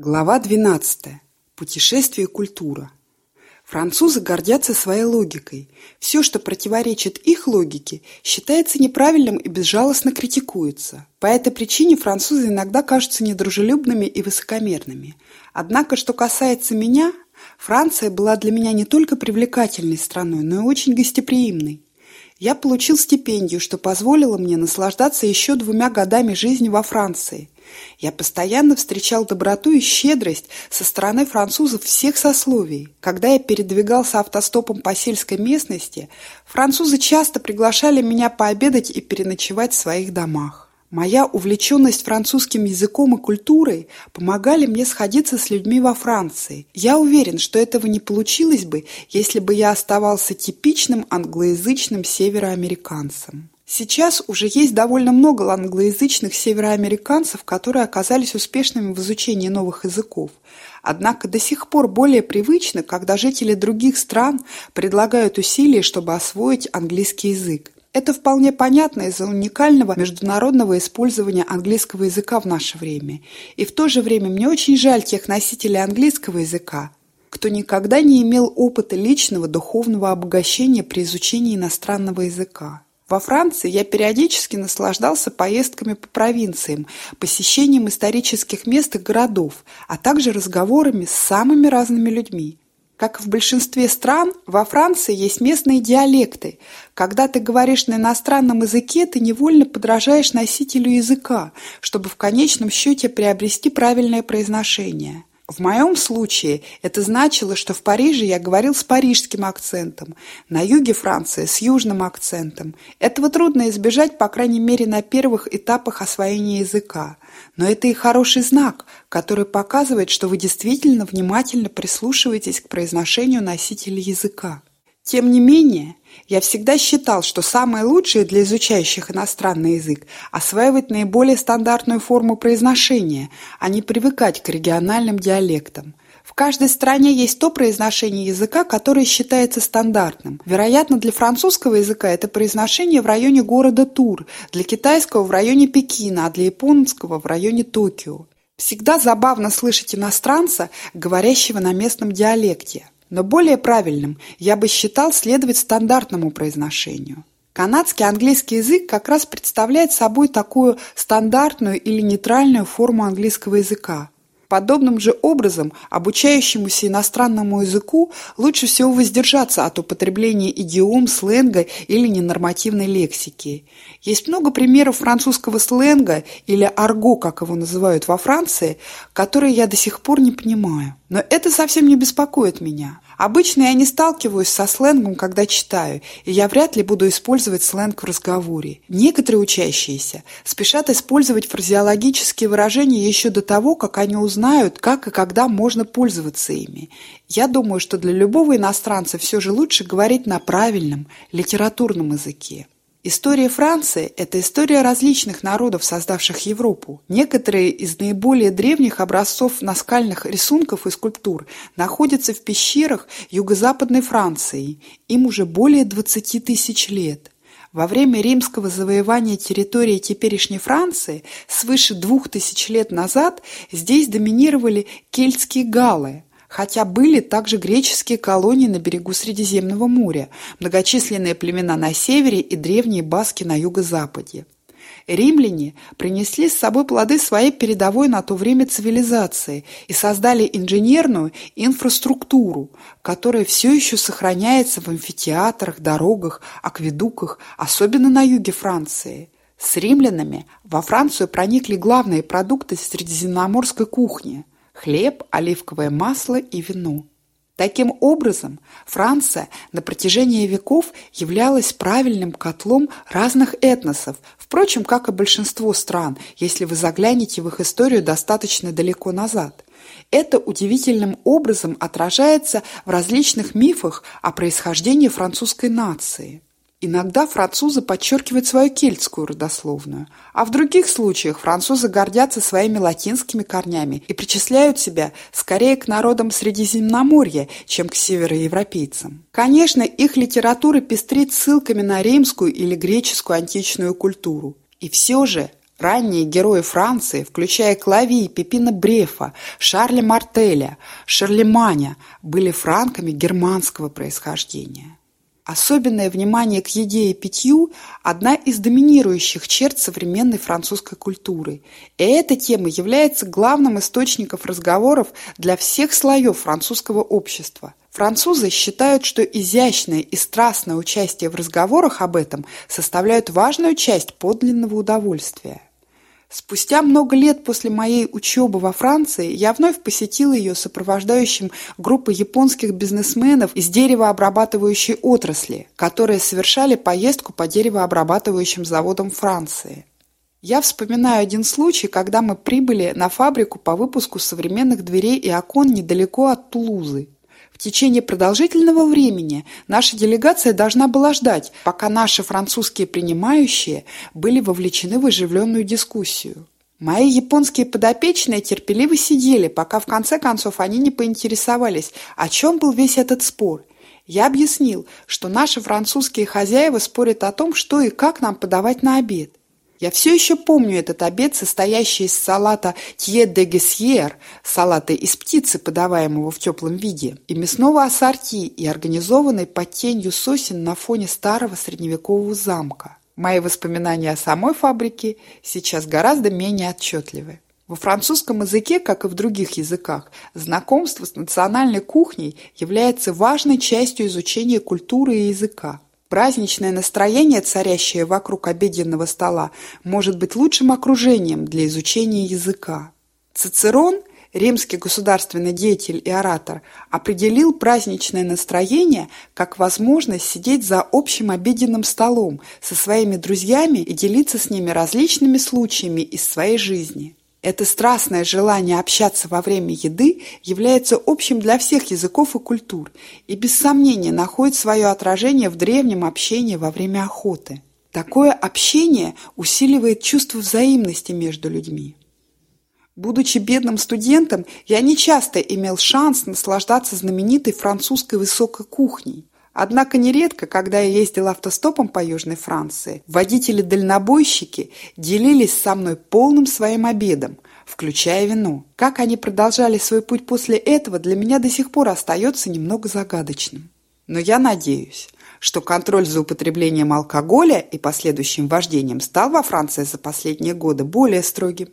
Глава 12. Путешествие и культура. Французы гордятся своей логикой. Все, что противоречит их логике, считается неправильным и безжалостно критикуется. По этой причине французы иногда кажутся недружелюбными и высокомерными. Однако, что касается меня, Франция была для меня не только привлекательной страной, но и очень гостеприимной. Я получил стипендию, что позволило мне наслаждаться еще двумя годами жизни во Франции – я постоянно встречал доброту и щедрость со стороны французов всех сословий. Когда я передвигался автостопом по сельской местности, французы часто приглашали меня пообедать и переночевать в своих домах. Моя увлеченность французским языком и культурой помогали мне сходиться с людьми во Франции. Я уверен, что этого не получилось бы, если бы я оставался типичным англоязычным североамериканцем. Сейчас уже есть довольно много англоязычных североамериканцев, которые оказались успешными в изучении новых языков. Однако до сих пор более привычно, когда жители других стран предлагают усилия, чтобы освоить английский язык. Это вполне понятно из-за уникального международного использования английского языка в наше время. И в то же время мне очень жаль тех носителей английского языка, кто никогда не имел опыта личного духовного обогащения при изучении иностранного языка. Во Франции я периодически наслаждался поездками по провинциям, посещением исторических мест и городов, а также разговорами с самыми разными людьми. Как и в большинстве стран, во Франции есть местные диалекты. Когда ты говоришь на иностранном языке, ты невольно подражаешь носителю языка, чтобы в конечном счете приобрести правильное произношение. В моем случае это значило, что в Париже я говорил с парижским акцентом, на юге Франции с южным акцентом. Этого трудно избежать, по крайней мере, на первых этапах освоения языка. Но это и хороший знак, который показывает, что вы действительно внимательно прислушиваетесь к произношению носителя языка. Тем не менее, я всегда считал, что самое лучшее для изучающих иностранный язык – осваивать наиболее стандартную форму произношения, а не привыкать к региональным диалектам. В каждой стране есть то произношение языка, которое считается стандартным. Вероятно, для французского языка это произношение в районе города Тур, для китайского в районе Пекина, а для японского в районе Токио. Всегда забавно слышать иностранца, говорящего на местном диалекте. Но более правильным я бы считал следовать стандартному произношению. Канадский английский язык как раз представляет собой такую стандартную или нейтральную форму английского языка. Подобным же образом обучающемуся иностранному языку лучше всего воздержаться от употребления идиом, сленга или ненормативной лексики. Есть много примеров французского сленга или арго, как его называют во Франции, которые я до сих пор не понимаю. Но это совсем не беспокоит меня. Обычно я не сталкиваюсь со сленгом, когда читаю, и я вряд ли буду использовать сленг в разговоре. Некоторые учащиеся спешат использовать фразеологические выражения еще до того, как они узнают, как и когда можно пользоваться ими. Я думаю, что для любого иностранца все же лучше говорить на правильном литературном языке. История Франции – это история различных народов, создавших Европу. Некоторые из наиболее древних образцов наскальных рисунков и скульптур находятся в пещерах юго-западной Франции. Им уже более 20 тысяч лет. Во время римского завоевания территории теперешней Франции свыше двух тысяч лет назад здесь доминировали кельтские галлы – хотя были также греческие колонии на берегу Средиземного моря, многочисленные племена на севере и древние баски на юго-западе. Римляне принесли с собой плоды своей передовой на то время цивилизации и создали инженерную инфраструктуру, которая все еще сохраняется в амфитеатрах, дорогах, акведуках, особенно на юге Франции. С римлянами во Францию проникли главные продукты средиземноморской кухни – хлеб, оливковое масло и вино. Таким образом, Франция на протяжении веков являлась правильным котлом разных этносов, впрочем, как и большинство стран, если вы заглянете в их историю достаточно далеко назад. Это удивительным образом отражается в различных мифах о происхождении французской нации. Иногда французы подчеркивают свою кельтскую родословную, а в других случаях французы гордятся своими латинскими корнями и причисляют себя скорее к народам Средиземноморья, чем к североевропейцам. Конечно, их литература пестрит ссылками на римскую или греческую античную культуру. И все же Ранние герои Франции, включая Клави, Пепина Брефа, Шарля Мартеля, Шарлеманя, были франками германского происхождения. Особенное внимание к еде и питью – одна из доминирующих черт современной французской культуры. И эта тема является главным источником разговоров для всех слоев французского общества. Французы считают, что изящное и страстное участие в разговорах об этом составляют важную часть подлинного удовольствия. Спустя много лет после моей учебы во Франции я вновь посетила ее сопровождающим группой японских бизнесменов из деревообрабатывающей отрасли, которые совершали поездку по деревообрабатывающим заводам Франции. Я вспоминаю один случай, когда мы прибыли на фабрику по выпуску современных дверей и окон недалеко от Тулузы. В течение продолжительного времени наша делегация должна была ждать, пока наши французские принимающие были вовлечены в оживленную дискуссию. Мои японские подопечные терпеливо сидели, пока в конце концов они не поинтересовались, о чем был весь этот спор. Я объяснил, что наши французские хозяева спорят о том, что и как нам подавать на обед. Я все еще помню этот обед, состоящий из салата «тье де гесьер», салата из птицы, подаваемого в теплом виде, и мясного ассорти, и организованной под тенью сосен на фоне старого средневекового замка. Мои воспоминания о самой фабрике сейчас гораздо менее отчетливы. Во французском языке, как и в других языках, знакомство с национальной кухней является важной частью изучения культуры и языка. Праздничное настроение, царящее вокруг обеденного стола, может быть лучшим окружением для изучения языка. Цицерон, римский государственный деятель и оратор, определил праздничное настроение как возможность сидеть за общим обеденным столом со своими друзьями и делиться с ними различными случаями из своей жизни. Это страстное желание общаться во время еды является общим для всех языков и культур и без сомнения находит свое отражение в древнем общении во время охоты. Такое общение усиливает чувство взаимности между людьми. Будучи бедным студентом, я нечасто имел шанс наслаждаться знаменитой французской высокой кухней. Однако нередко, когда я ездил автостопом по Южной Франции, водители-дальнобойщики делились со мной полным своим обедом, включая вино. Как они продолжали свой путь после этого, для меня до сих пор остается немного загадочным. Но я надеюсь, что контроль за употреблением алкоголя и последующим вождением стал во Франции за последние годы более строгим.